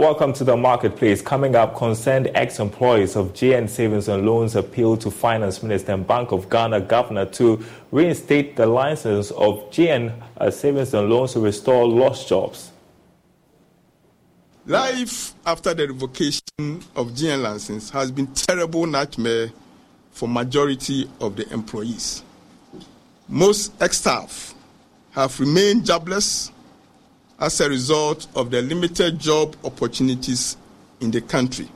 Welcome to the marketplace. Coming up, concerned ex-employees of GN Savings and Loans appeal to Finance Minister and Bank of Ghana Governor to reinstate the license of GN uh, Savings and Loans to restore lost jobs. Life after the revocation of GN license has been terrible nightmare for majority of the employees. Most ex-staff have remained jobless as a result of the limited job opportunities in the country.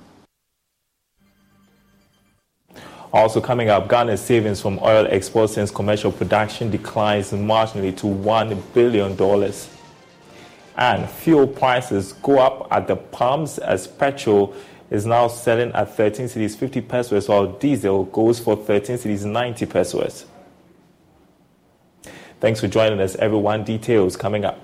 Also coming up, Ghana's savings from oil exports since commercial production declines marginally to $1 billion. And fuel prices go up at the pumps as petrol is now selling at 13 cedis 50 pesewas, while diesel goes for 13 cedis 90 pesewas. Thanks for joining us, everyone. Details coming up.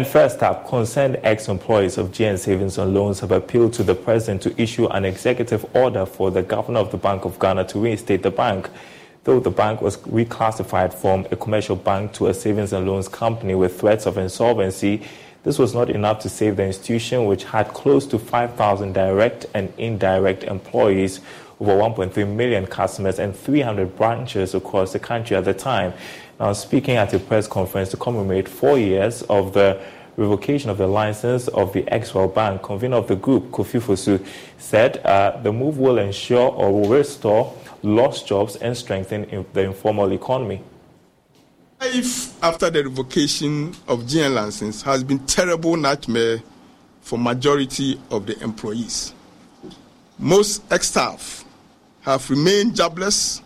And first up, concerned ex-employees of GN Savings and Loans have appealed to the president to issue an executive order for the governor of the Bank of Ghana to reinstate the bank. Though the bank was reclassified from a commercial bank to a savings and loans company with threats of insolvency, this was not enough to save the institution, which had close to 5,000 direct and indirect employees, over 1.3 million customers, and 300 branches across the country at the time. Now, speaking at a press conference to commemorate four years of the revocation of the license of the Exwell Bank, convener of the group, Kofi Fosu, said uh, the move will ensure or will restore lost jobs and strengthen the informal economy. Life after the revocation of GN license has been terrible nightmare for majority of the employees. Most ex-staff have remained jobless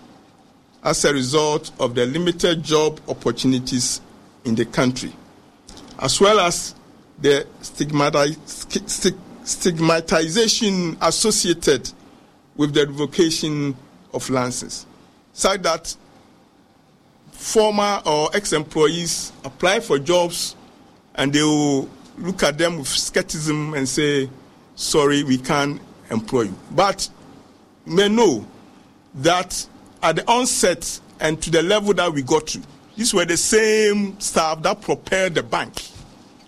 as a result of the limited job opportunities in the country, as well as the stigmatization associated with the revocation of licenses, such that former or ex employees apply for jobs and they will look at them with skepticism and say, sorry, we can't employ you. But you may know that at the onset and to the level that we got to, these were the same staff that propelled the bank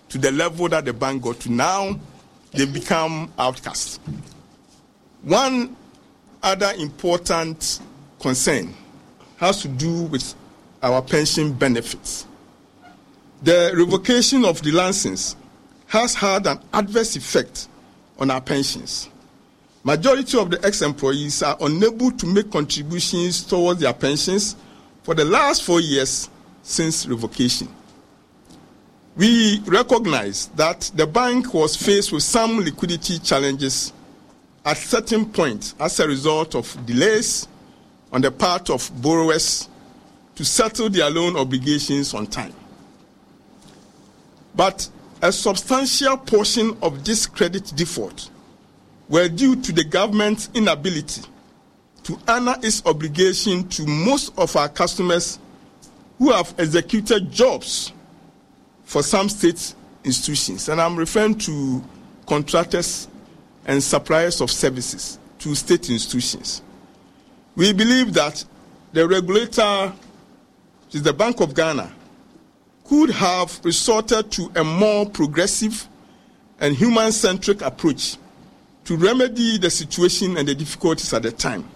to the level that the bank got to. Now they become outcasts. One other important concern has to do with our pension benefits. The revocation of the license has had an adverse effect on our pensions. Majority of the ex-employees are unable to make contributions towards their pensions for the last four years since revocation. We recognize that the bank was faced with some liquidity challenges at certain point as a result of delays on the part of borrowers to settle their loan obligations on time. But a substantial portion of this credit default were due to the government's inability to honor its obligation to most of our customers who have executed jobs for some state institutions. And I'm referring to contractors and suppliers of services to state institutions. We believe that the regulator, which is the Bank of Ghana, could have resorted to a more progressive and human centric approach to remedy the situation and the difficulties at the time,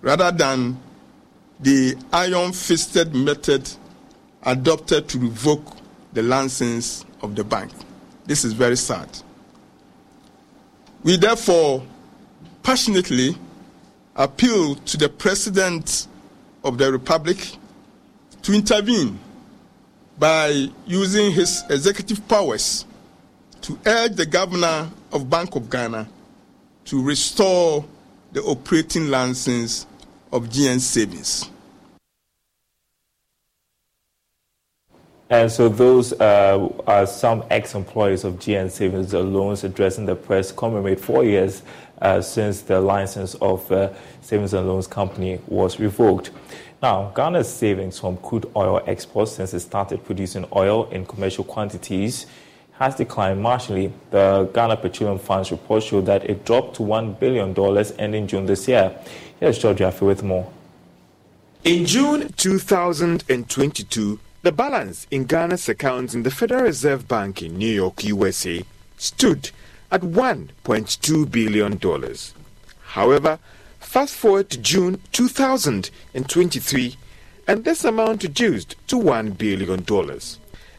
rather than the iron fisted method adopted to revoke the license of the bank. This is very sad. We therefore passionately appeal to the President of the Republic to intervene by using his executive powers to urge the governor of Bank of Ghana to restore the operating license of GN Savings. And so those uh, are some ex-employees of GN Savings Loans addressing the press commemorate four years uh, since the license of uh, Savings and Loans Company was revoked. Now, Ghana's savings from crude oil exports since it started producing oil in commercial quantities has declined marginally. The Ghana Petroleum Fund's report showed that it dropped to $1 billion ending June this year. Here's George Jaffe with more. In June 2022, the balance in Ghana's accounts in the Federal Reserve Bank in New York, USA, stood at $1.2 billion. However, fast forward to June 2023, and this amount reduced to $1 billion.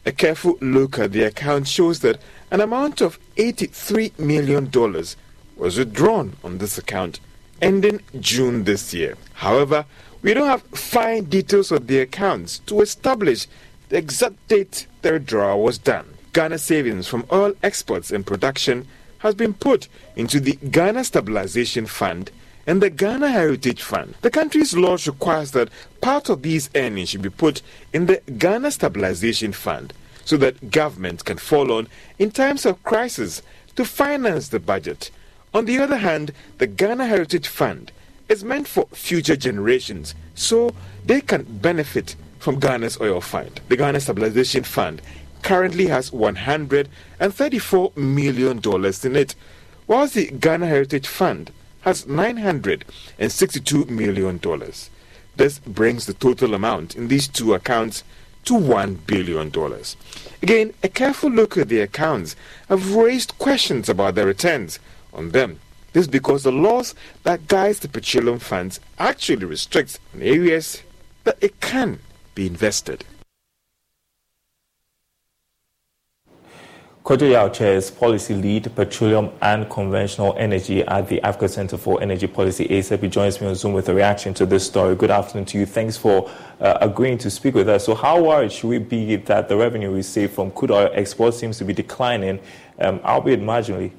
A careful look at the account shows that an amount of $83 million was withdrawn on this account ending June this year. However, we don't have fine details of the accounts to establish the exact date the withdrawal was done. Ghana savings from oil exports and production has been put into the Ghana Stabilization Fund and the Ghana Heritage Fund. The country's laws requires that part of these earnings should be put in the Ghana Stabilization Fund so that government can fall on in times of crisis to finance the budget. On the other hand, the Ghana Heritage Fund is meant for future generations so they can benefit from Ghana's oil fund. The Ghana Stabilization Fund currently has $134 million in it, whilst the Ghana Heritage Fund has $962 million. This brings the total amount in these two accounts to $1 billion. Again, a careful look at the accounts have raised questions about the returns on them. This is because the laws that guide the petroleum funds actually restricts areas that it can be invested. Kojo chairs policy lead petroleum and conventional energy at the Africa Center for Energy Policy ACEP joins me on Zoom with a reaction to this story. Good afternoon to you. Thanks for uh, agreeing to speak with us. So, how worried should we be that the revenue we see from crude oil exports seems to be declining, um, albeit marginally?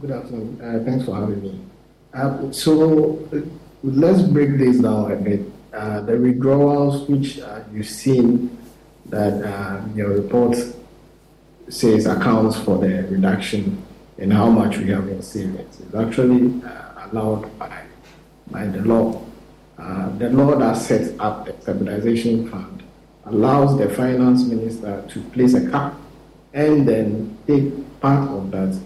Good afternoon. Uh, thanks for having me. Uh, so, let's break this down a bit. Uh, the withdrawals which uh, you've seen that uh, your report says accounts for the reduction in how much we have in savings. It's actually uh, allowed by, by the law. Uh, the law that sets up the stabilization fund allows the finance minister to place a cap and then take part of that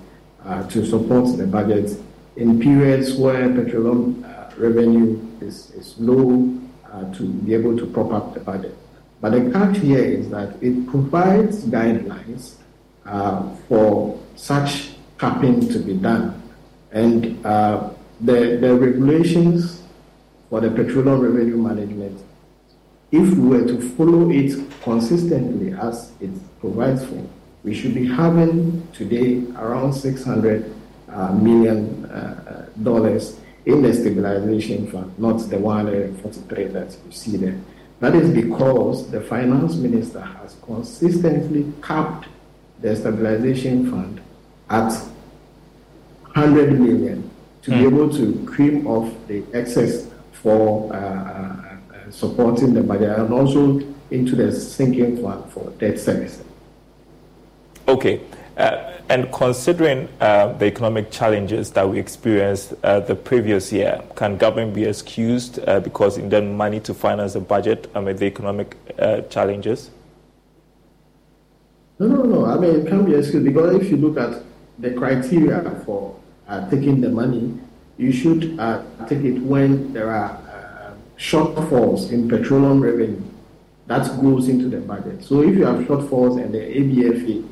uh, to support the budget in periods where petroleum uh, revenue is, is low uh, to be able to prop up the budget. But the catch here is that it provides guidelines uh, for such capping to be done. And uh, the, the regulations for the petroleum revenue management, if we were to follow it consistently as it provides for, we should be having today around 600 uh, million uh, dollars in the stabilization fund, not the 143 that you see there. That is because the finance minister has consistently capped the stabilization fund at 100 million to mm. be hmm. able to cream off the excess for uh, uh, supporting the budget and also into the sinking fund for debt service. Okay. Uh, and considering uh, the economic challenges that we experienced uh, the previous year, can government be excused uh, because it didn't money to finance the budget amid the economic uh, challenges? No, no, no. I mean, it can be excused because if you look at the criteria for uh, taking the money, you should take it when there are shortfalls in petroleum revenue that goes into the budget. So if you have shortfalls and the ABFA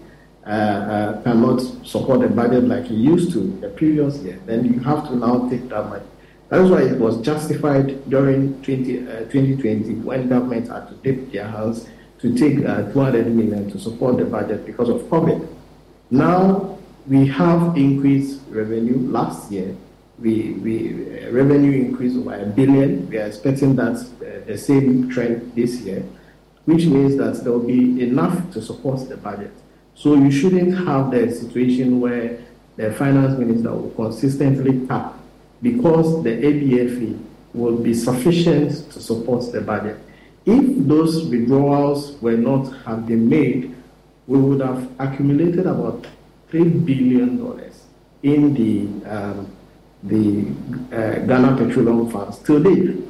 uh, uh, cannot support the budget like he used to the previous year, then you have to now take that money. That's why it was justified during 20, uh, 2020 when government had to dip their hands to take uh, 200 million to support the budget because of COVID. Now we have increased revenue. Last year, we, we uh, revenue increased by a billion. We are expecting that uh, the same trend this year, which means that there will be enough to support the budget. So you shouldn't have the situation where the finance minister will consistently tap because the ABFA will be sufficient to support the budget. If those withdrawals were not have been made, we would have accumulated about three billion dollars in the um, the uh, Ghana Petroleum Fund still did.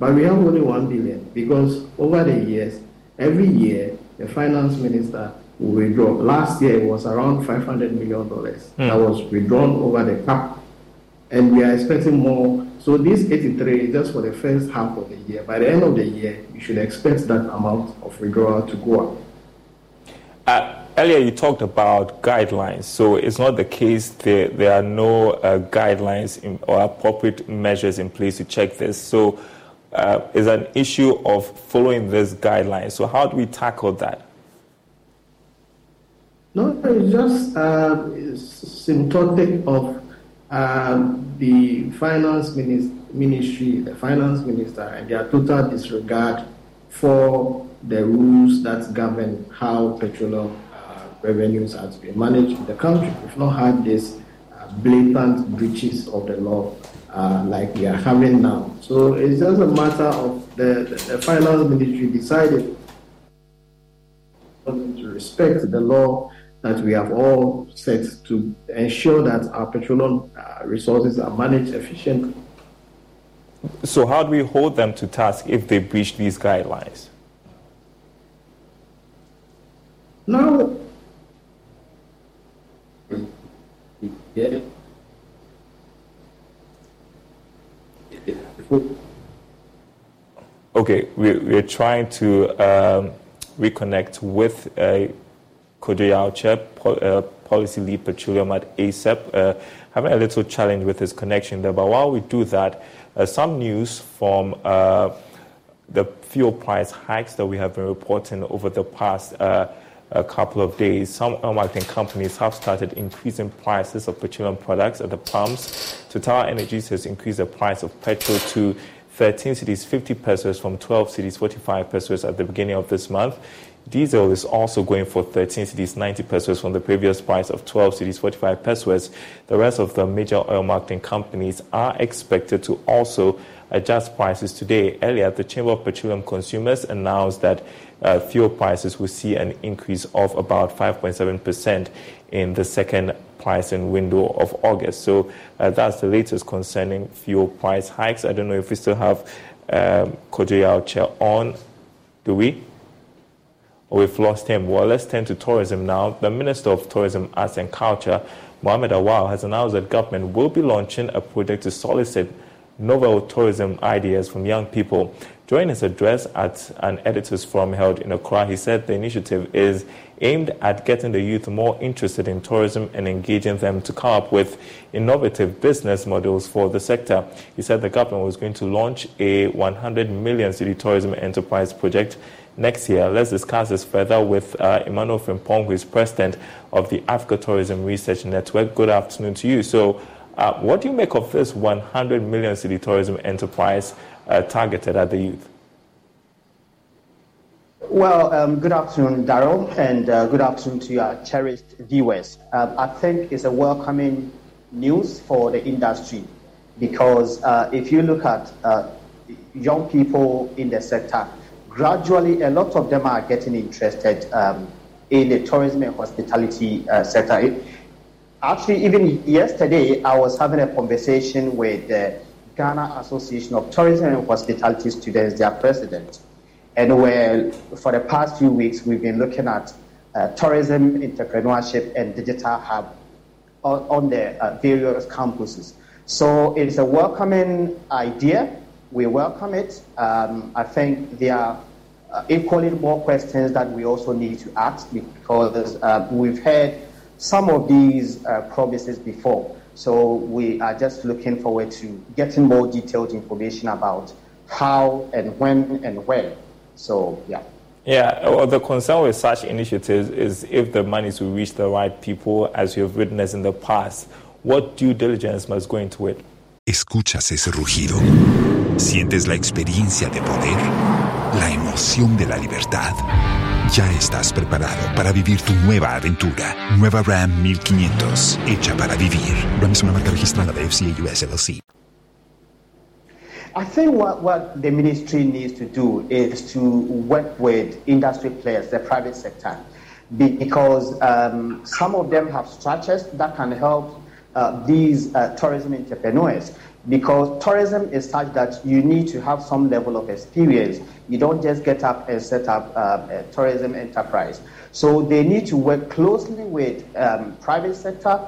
But we have only one billion because over the years, every year the finance minister withdraw. Last year it was around $500 million mm. that was withdrawn over the cap. And we are expecting more. So this 83 is just for the first half of the year. By the end of the year, you should expect that amount of withdrawal to go up. Uh, earlier you talked about guidelines. So it's not the case there, there are no uh, guidelines in, or appropriate measures in place to check this. So uh, it's an issue of following these guidelines. So how do we tackle that? No, it's just uh, symptomatic of uh, the finance ministry, the finance minister, and their total disregard for the rules that govern how petroleum uh, revenues are to be managed in the country. We've not had these uh, blatant breaches of the law uh, like we are having now. So it's just a matter of the, the, the finance ministry decided to respect the law that we have all set to ensure that our petroleum uh, resources are managed efficiently. So, how do we hold them to task if they breach these guidelines? Now, yeah. Okay, we're, we're trying to um, reconnect with a Kojo Yaotse, uh, policy lead petroleum at ACEP, uh, having a little challenge with his connection there. But while we do that, uh, some news from the fuel price hikes that we have been reporting over the past a couple of days, some oil marketing companies have started increasing prices of petroleum products at the pumps. Total Energies has increased the price of petrol to 13 cedis 50 pesewas from 12 cedis 45 pesewas at the beginning of this month. Diesel is also going for 13 cedis 90 pesewas from the previous price of 12 cedis 45 pesewas. The rest of the major oil marketing companies are expected to also adjust prices today. Earlier, the Chamber of Petroleum Consumers announced that uh, fuel prices will see an increase of about 5.7% in the second pricing window of August. So uh, that's the latest concerning fuel price hikes. I don't know if we still have um, on. Do we? Or we've lost him. Well, let's turn to tourism now. The Minister of Tourism, Arts and Culture, Mohamed Awal, has announced that government will be launching a project to solicit novel tourism ideas from young people. During his address at an editors' forum held in Accra, he said the initiative is aimed at getting the youth more interested in tourism and engaging them to come up with innovative business models for the sector. He said the government was going to launch a 100 million cedi tourism enterprise project next year. Let's discuss this further with uh, Emmanuel Frimpong, who is president of the Africa Tourism Research Network. Good afternoon to you. So, uh, what do you make of this 100 million cedi tourism enterprise uh, targeted at the youth? Well, um, good afternoon, Daryl, and uh, good afternoon to your cherished viewers. Um, I think it's a welcoming news for the industry because uh, if you look at uh, young people in the sector, gradually a lot of them are getting interested um, in the tourism and hospitality uh, sector. Actually, even yesterday, I was having a conversation with the Ghana Association of Tourism and Hospitality Students, their president. And where for the past few weeks, we've been looking at uh, tourism, entrepreneurship, and digital hub on, on the uh, various campuses. So it's a welcoming idea. We welcome it. Um, I think there are uh, equally more questions that we also need to ask because uh, we've heard some of these uh, promises before. So we are just looking forward to getting more detailed information about how and when and where so, yeah. Yeah, well, the concern with such initiatives is if the money to reach the right people, as you have witnessed in the past, what due diligence must go into it? Escuchas ese rugido. Sientes la experiencia de poder, la emoción de la libertad. Ya estás preparado para vivir tu nueva aventura. Nueva Ram 1500, hecha para vivir. Ram es una marca registrada de FCA US LLC. I think what, what the ministry needs to do is to work with industry players, the private sector, because um, some of them have structures that can help uh, these uh, tourism entrepreneurs. Because tourism is such that you need to have some level of experience. You don't just get up and set up uh, a tourism enterprise. So they need to work closely with um, private sector,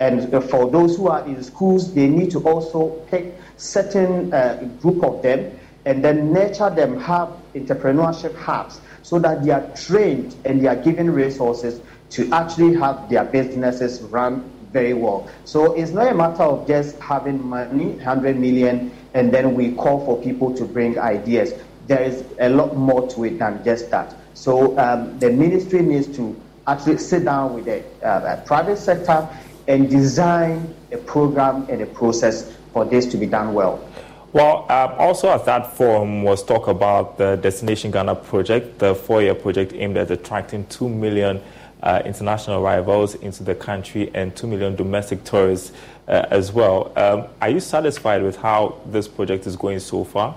and for those who are in schools, they need to also pick certain uh, group of them and then nurture them, have entrepreneurship hubs so that they are trained and they are given resources to actually have their businesses run very well. So it's not a matter of just having money, 100 million, and then we call for people to bring ideas. There is a lot more to it than just that. So um, the ministry needs to actually sit down with the uh, private sector and design a program and a process for this to be done well. Well, um, also at that forum was talk about the Destination Ghana project, the four-year project aimed at attracting 2 million uh, international arrivals into the country and 2 million domestic tourists uh, as well. Um, are you satisfied with how this project is going so far?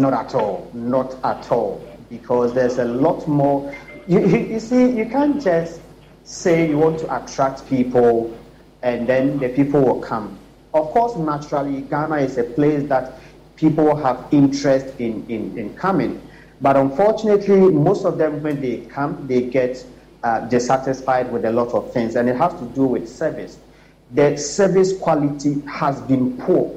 Not at all. Not at all. Because there's a lot more. You, you, you see, you can't just say you want to attract people and then the people will come of course, naturally, Ghana is a place that people have interest in, in, in coming. But unfortunately, most of them, when they come, they get uh, dissatisfied with a lot of things, and it has to do with service. The service quality has been poor,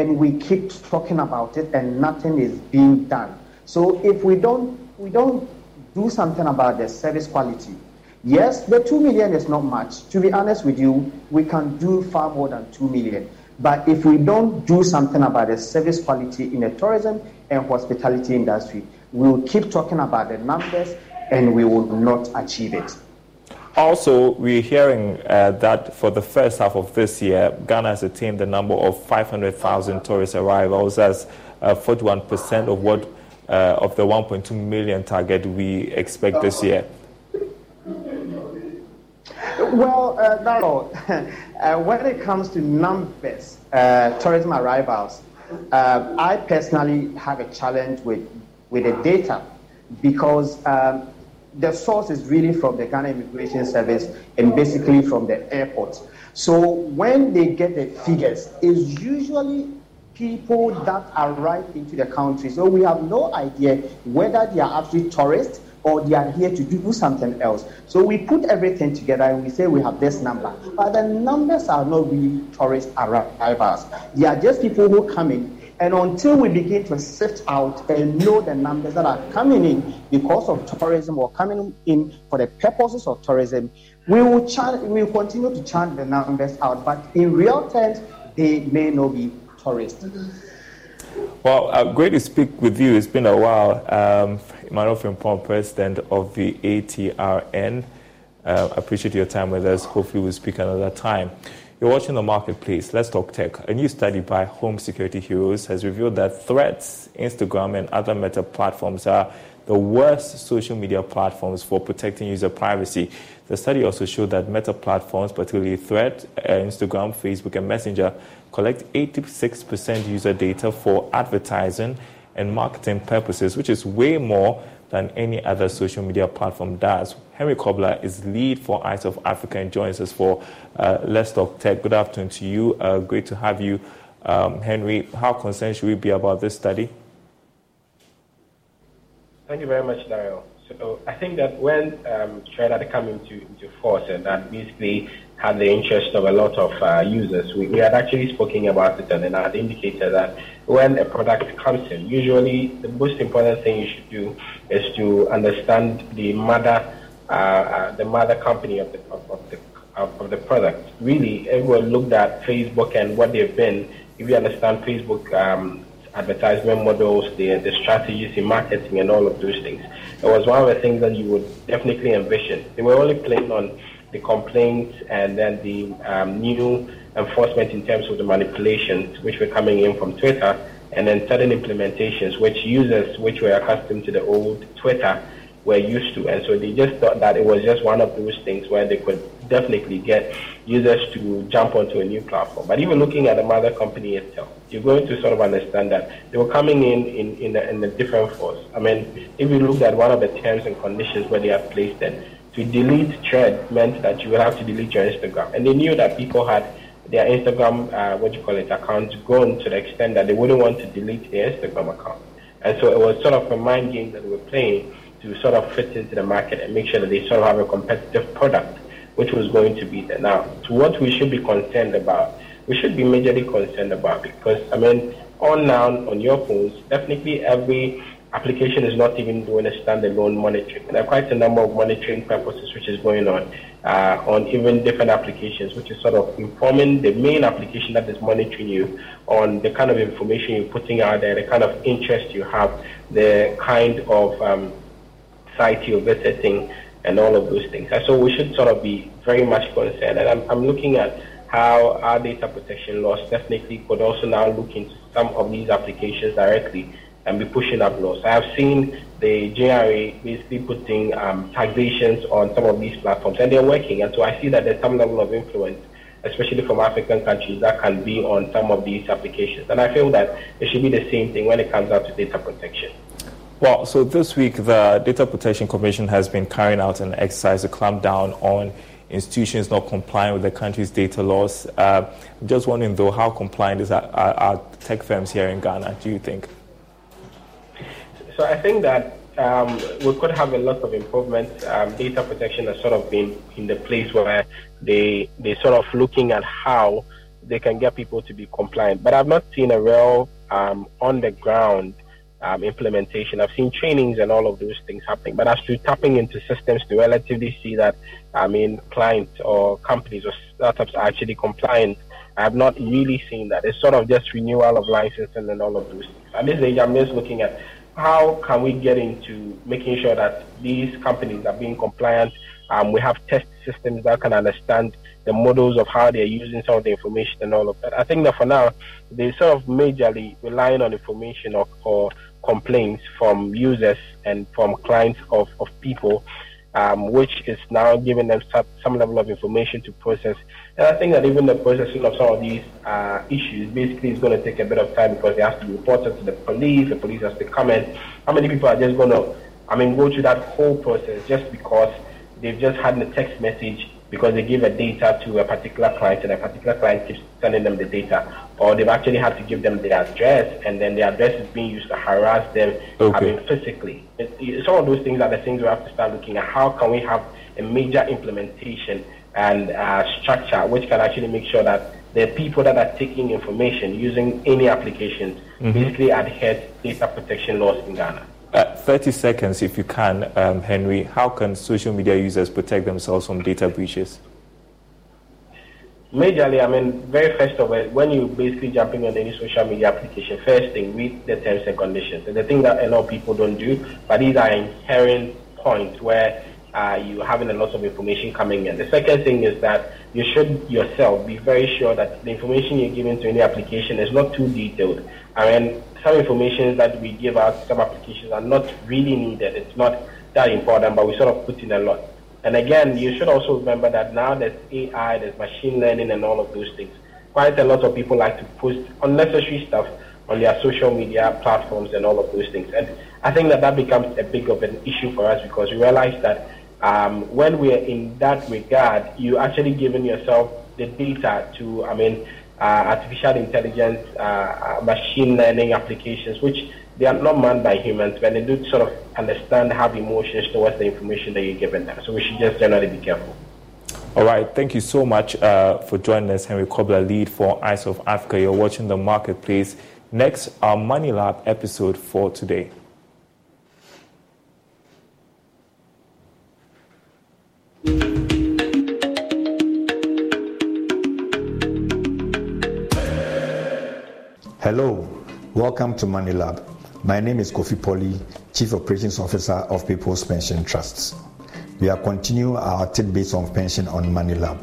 and we keep talking about it, and nothing is being done. So if we don't, we don't do something about the service quality, Yes, the 2 million is not much. To be honest with you, we can do far more than 2 million. But if we don't do something about the service quality in the tourism and hospitality industry, we will keep talking about the numbers and we will not achieve it. Also, we're hearing uh, that for the first half of this year, Ghana has attained the number of 500,000 tourist arrivals as uh, 41% of what uh, of the 1.2 million target we expect this year. Well, uh, uh, when it comes to numbers, uh, tourism arrivals, uh, I personally have a challenge with, with the data because um, the source is really from the Ghana Immigration Service and basically from the airport. So when they get the figures, it's usually people that arrive into the country. So we have no idea whether they are actually tourists or they are here to do something else. So we put everything together and we say we have this number. But the numbers are not really tourist arrivals. They are just people who come in. And until we begin to sift out and know the numbers that are coming in because of tourism or coming in for the purposes of tourism, we will, we will continue to chant the numbers out. But in real terms, they may not be tourists. Well, uh, great to speak with you. It's been a while. Um, Emmanuel Frimpong, President of the ATRN. Uh, appreciate your time with us. Hopefully, we'll speak another time. You're watching the marketplace. Let's talk tech. A new study by Home Security Heroes has revealed that Threads, Instagram, and other meta platforms are the worst social media platforms for protecting user privacy. The study also showed that meta platforms, particularly Thread, uh, Instagram, Facebook, and Messenger, collect 86% user data for advertising and marketing purposes, which is way more than any other social media platform does. Henry Kobler is lead for Eyes of Africa and joins us for uh, Let's Talk Tech. Good afternoon to you. Uh, great to have you, um, Henry. How concerned should we be about this study? Thank you very much, Daryl. So I think that when um, had come into, into force and that basically had the interest of a lot of uh, users. We, we, had actually spoken about it and then I had indicated that when a product comes in, usually the most important thing you should do is to understand the mother, uh, uh, the mother company of the, of, of the of, the product. Really, everyone looked at Facebook and what they've been. If you understand Facebook um, advertisement models, the, the strategies in marketing and all of those things, it was one of the things that you would definitely envision. They were only playing on the complaints and then the um, new enforcement in terms of the manipulations which were coming in from Twitter, and then certain implementations which users which were accustomed to the old Twitter were used to. And so they just thought that it was just one of those things where they could definitely get users to jump onto a new platform. But even looking at the mother company itself, you're going to sort of understand that they were coming in in, in, a, in a different force. I mean, if you looked at one of the terms and conditions where they have placed it, to delete thread meant that you would have to delete your Instagram. And they knew that people had their Instagram, uh, what you call it, accounts grown to the extent that they wouldn't want to delete their Instagram account. And so it was sort of a mind game that they were playing to sort of fit into the market and make sure that they sort of have a competitive product, which was going to be there. Now, to what we should be concerned about, we should be majorly concerned about because, I mean, on now on your phones, definitely every application is not even doing a standalone monitoring. There are quite a number of monitoring purposes which is going on uh, on even different applications, which is sort of informing the main application that is monitoring you on the kind of information you're putting out there, the kind of interest you have, the kind of um, site you're visiting, and all of those things. And so we should sort of be very much concerned. And I'm, I'm looking at how our data protection laws definitely could also now look into some of these applications directly and be pushing up laws. I have seen the GRA basically putting um, taxations on some of these platforms, and they're working. And so I see that there's some level of influence, especially from African countries, that can be on some of these applications. And I feel that it should be the same thing when it comes out to data protection. Well, so this week the Data Protection Commission has been carrying out an exercise to clamp down on institutions not complying with the country's data laws. Uh, just wondering, though, how compliant is our, our, our tech firms here in Ghana, do you think? So I think that um, we could have a lot of improvements. Um, data protection has sort of been in the place where they they sort of looking at how they can get people to be compliant. But I've not seen a real um, on the ground um, implementation. I've seen trainings and all of those things happening. But as to tapping into systems to relatively see that, I mean, clients or companies or startups are actually compliant, I have not really seen that. It's sort of just renewal of licensing and all of those. At this stage, I'm just looking at how can we get into making sure that these companies are being compliant? Um, we have test systems that can understand the models of how they're using some of the information and all of that. I think that for now, they're sort of majorly relying on information or, or complaints from users and from clients of, of people um, which is now giving them some, some, level of information to process. And I think that even the processing of some of these uh, issues basically is going to take a bit of time because they have to be reported to the police, the police has to come in. How many people are just going to, I mean, go through that whole process just because they've just had a text message because they give a data to a particular client and a particular client keeps sending them the data, or they've actually had to give them the address and then the address is being used to harass them okay. I mean, physically. It, it, some of those things are the things we have to start looking at. How can we have a major implementation and uh, structure which can actually make sure that the people that are taking information using any applications mm-hmm. basically adhere to data protection laws in Ghana. Uh, 30 seconds, if you can, um, Henry. How can social media users protect themselves from data breaches? Majorly, I mean, very first of all, when you're basically jumping on any social media application, first thing, read the terms and conditions. And the thing that a lot of people don't do, but these are inherent points where uh, you're having a lot of information coming in. The second thing is that you should yourself be very sure that the information you're giving to any application is not too detailed. I mean, some information that we give out, some applications are not really needed. It's not that important, but we sort of put in a lot. And again, you should also remember that now there's AI, there's machine learning, and all of those things. Quite a lot of people like to post unnecessary stuff on their social media platforms and all of those things. And I think that that becomes a big of an issue for us because we realize that um, when we are in that regard, you actually giving yourself the data to, I mean, uh, artificial intelligence, uh, uh, machine learning applications, which they are not manned by humans, but they do sort of understand, have emotions towards the information that you're giving them. So we should just generally be careful. All right, thank you so much uh, for joining us, Henry Kobler, lead for Eyes of Africa. You're watching the marketplace. Next, our Money Lab episode for today. Hello, welcome to Money Lab. My name is Kofi Polly, Chief Operations Officer of People's Pension Trusts. We are continuing our tidbits on pension on Money Lab.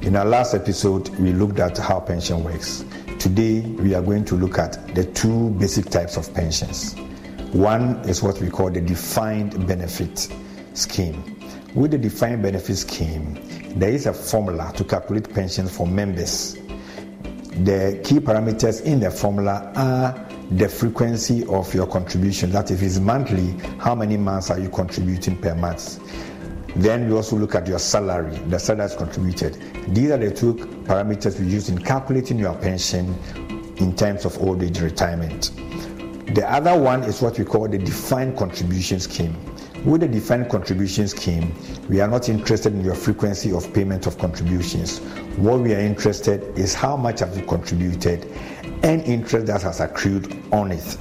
In our last episode, we looked at how pension works. Today, we are going to look at the two basic types of pensions. One is what we call the defined benefit scheme. With the defined benefit scheme, there is a formula to calculate pensions for members the key parameters in the formula are the frequency of your contribution. That if it's monthly, how many months are you contributing per month? Then we also look at your salary, the salary that's contributed. These are the two parameters we use in calculating your pension in terms of old age retirement. The other one is what we call the defined contribution scheme. With the defined contribution scheme, we are not interested in your frequency of payment of contributions. What we are interested is how much have you contributed and interest that has accrued on it.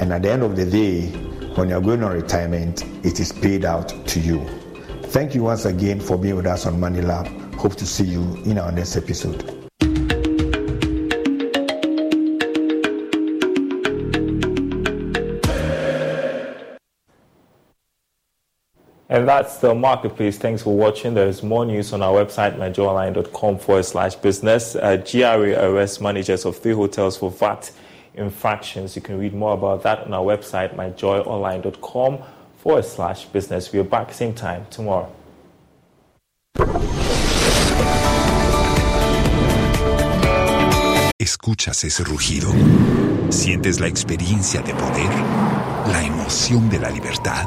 And at the end of the day, when you're going on retirement, it is paid out to you. Thank you once again for being with us on Money Lab. Hope to see you in our next episode. And that's the marketplace. Thanks for watching. There's more news on our website, myjoyonline.com forward slash business. Uh, GRA arrests managers of three hotels for VAT infractions. You can read more about that on our website, myjoyonline.com forward slash business. We're back same time tomorrow. Escuchas ese rugido. Sientes la experiencia de poder, la emoción de la libertad.